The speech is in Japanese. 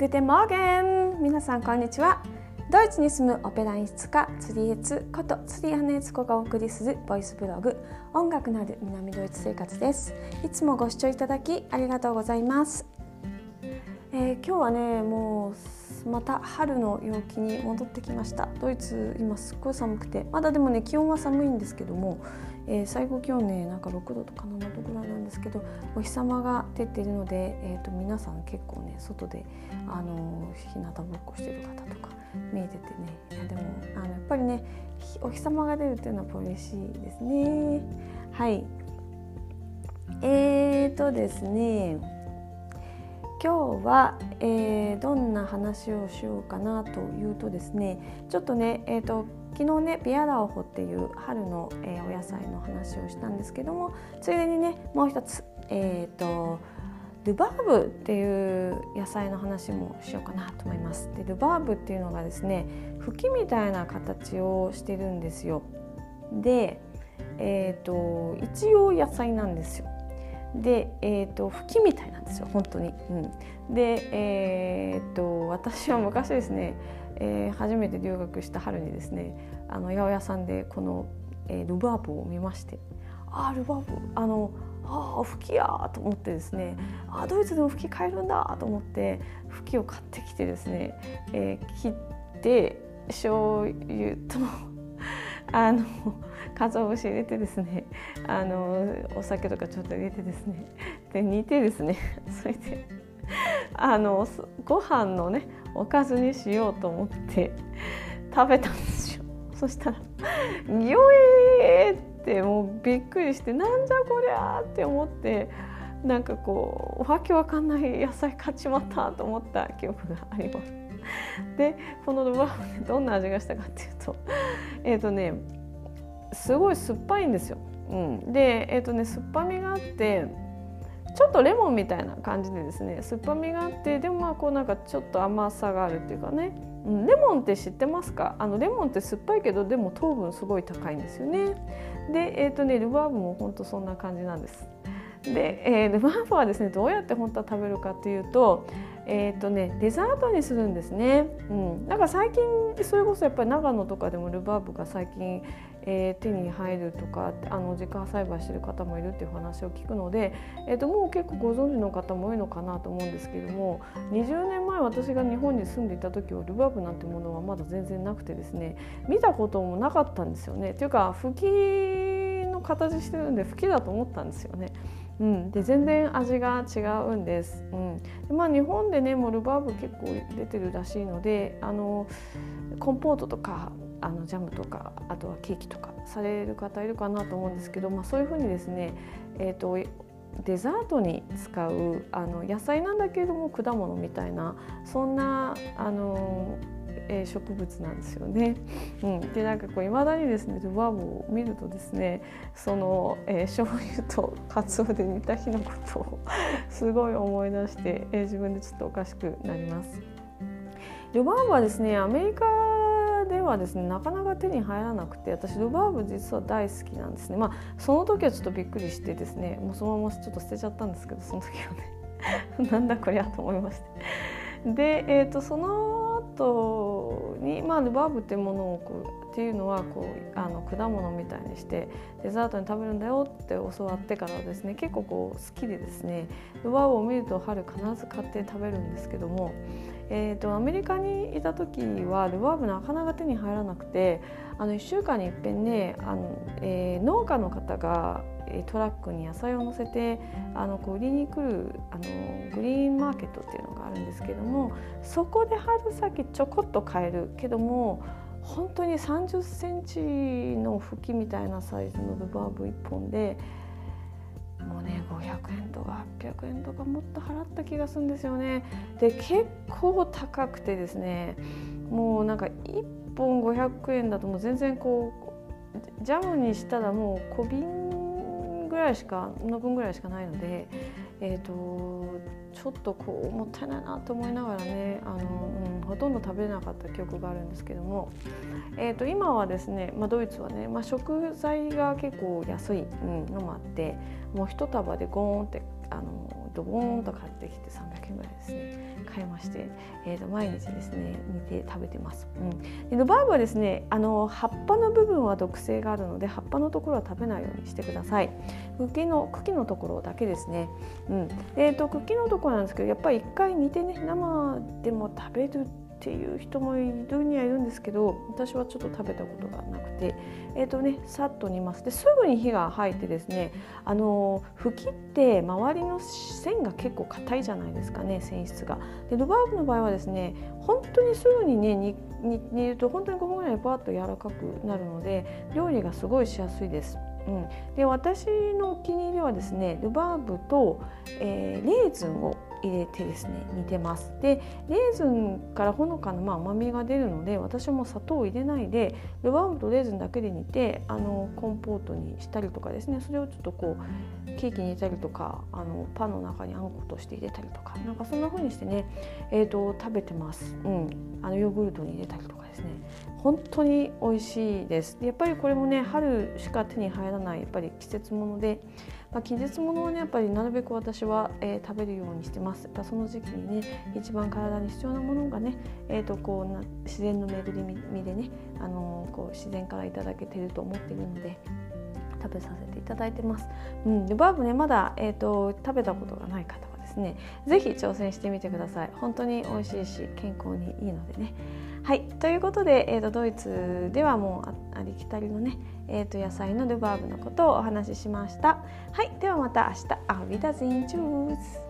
グテモーゲン皆さんこんにちは。ドイツに住むオペラ演出家釣りエツこと釣り姉悦子がお送りするボイスブログ音楽のある南ドイツ生活です。いつもご視聴いただきありがとうございます、えー、今日はねもうまた春の陽気に戻ってきました。ドイツ今すっごい寒くて。まだでもね気温は寒いんですけどもえー、最高気温ねなんか6度とか7度ぐらいなんですけどお日様が出ているので、えーと、皆さん結構ね外であの日向ぼっこしてる方とか見えててね。いやでもあのやっぱりねお日様が出るっていうのは嬉しいですね。はい。えーとですね。今日は、えー、どんな話をしようかなというとですねちょっとね、えーと昨日ねビアラオホっていう春の、えー、お野菜の話をしたんですけどもついでにねもう一つえっ、ー、とルバーブっていう野菜の話もしようかなと思います。でルバーブっていうのがですね茎みたいな形をしてるんですよ。で、えーと、一応野菜なんですよ。で、えーと、茎みたいなんですよ本当に。うん、で、えーと私は昔ですねえー、初めて留学した春にですねあの八百屋さんでこの、えー、ルバーブを見ましてああルバーブあのああ吹きやと思ってですねあドイツでも吹き買えるんだと思って吹きを買ってきてですね、えー、切って醤油と あの鰹節入れてですねあのお酒とかちょっと入れてですねで煮てですね それであのご飯のねおかずにしようと思って食べたんですよそしたら「ギョエー!」ってもうびっくりして「なんじゃこりゃ!」って思ってなんかこうわけわかんない野菜買っちまったと思った記憶があります。でこのルバーブねどんな味がしたかっていうとえっ、ー、とねすごい酸っぱいんですよ。うん、でえ、ー、とね酸っぱみがあってちょっとレモンみたいな感じでですね酸っぱみがあってでもまあこうなんかちょっと甘さがあるっていうかね、うん、レモンって知ってますか？あのレモンって酸っぱいけどでも糖分すごい高いんですよね。で、えーとね、ルバーブも本当そんな感じなんです。で、えー、ルバーブはですねどうやって本当は食べるかというと,、えーとね、デザートにするんですね。うん、なんか最近それこそやっぱり長野とかでもルバーブが最近えー、手に入るとかあの自家栽培してる方もいるっていう話を聞くので、えーと、もう結構ご存知の方も多いのかなと思うんですけども20年前私が日本に住んでいた時はルバーブなんてものはまだ全然なくてですね見たこともなかったんですよね。というか吹きの形してるんで吹きだと思ったんですよね。うん、で全然味が違うんです。うん、でまあ日本でねもうルバーブ結構出てるらしいのであのコンポートとかあのジャムとかあとはケーキとかされる方いるかなと思うんですけど、まあ、そういうふうにですね、えーと、デザートに使うあの野菜なんだけれども果物みたいなそんなあの、えー、植物なんですよね。うん、でなんかこういまだにですねルバーブを見るとですねその、えー、醤油とカツオで煮た日のことをすごい思い出して、えー、自分でちょっとおかしくなります。ルバーブはですねアメリカではですねなかなか手に入らなくて私ルバーブ実は大好きなんですねまあその時はちょっとびっくりしてですねもうそのままちょっと捨てちゃったんですけどその時はね なんだこりゃと思いましてで、えーと、その後にまあルバーブっていうものをこうっていうのはこうあの果物みたいにしてデザートに食べるんだよって教わってからですね結構こう好きでですねルバーブを見ると春必ず買って食べるんですけどもえーと、アメリカにいた時はルバーブなかなか手に入らなくてあの1週間にいっぺんねあの、えー、農家の方がトラックに野菜を乗せてあのこう売りに来るあのグリーンマーケットっていうのがあるんですけどもそこで春先ちょこっと買える。けども本当に30センチの茎みたいなサイズのルバーブ1本で600円とかもっと払った気がするんですよね。で結構高くてですねもうなんか1本500円だともう全然こうジャムにしたらもう小瓶ぐらいしかの分ぐらいしかないのでえっ、ー、とちょっとこうもったいないなと思いながらねあの、うん、ほとんど食べれなかった記憶があるんですけども、えー、と今はですね、まあ、ドイツはね、まあ、食材が結構安い、うん、のもあってもう一束でゴーンってあのドボーンと買ってきて300円ぐらいですね買いまして、えー、と毎日ですね煮て食べてます、うん、でルバーブはですねあの葉っぱの部分は毒性があるので葉っぱのところは食べないようにしてください。茎の茎のところだけですね、うん。えーと、茎のところなんですけどやっぱり一回煮てね生でも食べるっていう人もいるにはいるんですけど私はちょっと食べたことがなくて、えーとね、さっと煮ますですぐに火が入ってですねあの吹きって周りの線が結構硬いじゃないですかね繊維質が。でルバーブの場合はですね本当にすぐにね煮ると本当に5分ぐらいでバーッと柔らかくなるので料理がすごいしやすいです。うん、で私のお気に入りはですねルバーブと、えー、レーズンを入れてですね煮てます。でレーズンからほのかなまあ甘みが出るので私も砂糖を入れないでルバーブとレーズンだけで煮てあのコンポートにしたりとかですねそれをちょっとこうケーキに入れたりとかあのパンの中にあんことして入れたりとかなんかそんな風にしてね、えーと、食べてます、うん、あのヨーグルトに入れたりとかですね。本当に美味しいです。やっぱりこれもね春しか手に入らないやっぱり季節ものでまあ、季節物をねやっぱりなるべく私は、えー、食べるようにしてます。やっぱその時期にね一番体に必要なものがね、えー、とこうな自然の巡り身でね、あのー、こう自然からいただけてると思っているので食べさせていただいてます。うん、でバーブねまだ、えーと、食べたことがない方はですね是非挑戦してみてください。本当に美味しいし健康にいいのでね。はいということで、えーと、ドイツではもうありきたりのね、えーと、野菜のルバーブのことをお話ししました。はいではまた明日アビダゼンチュース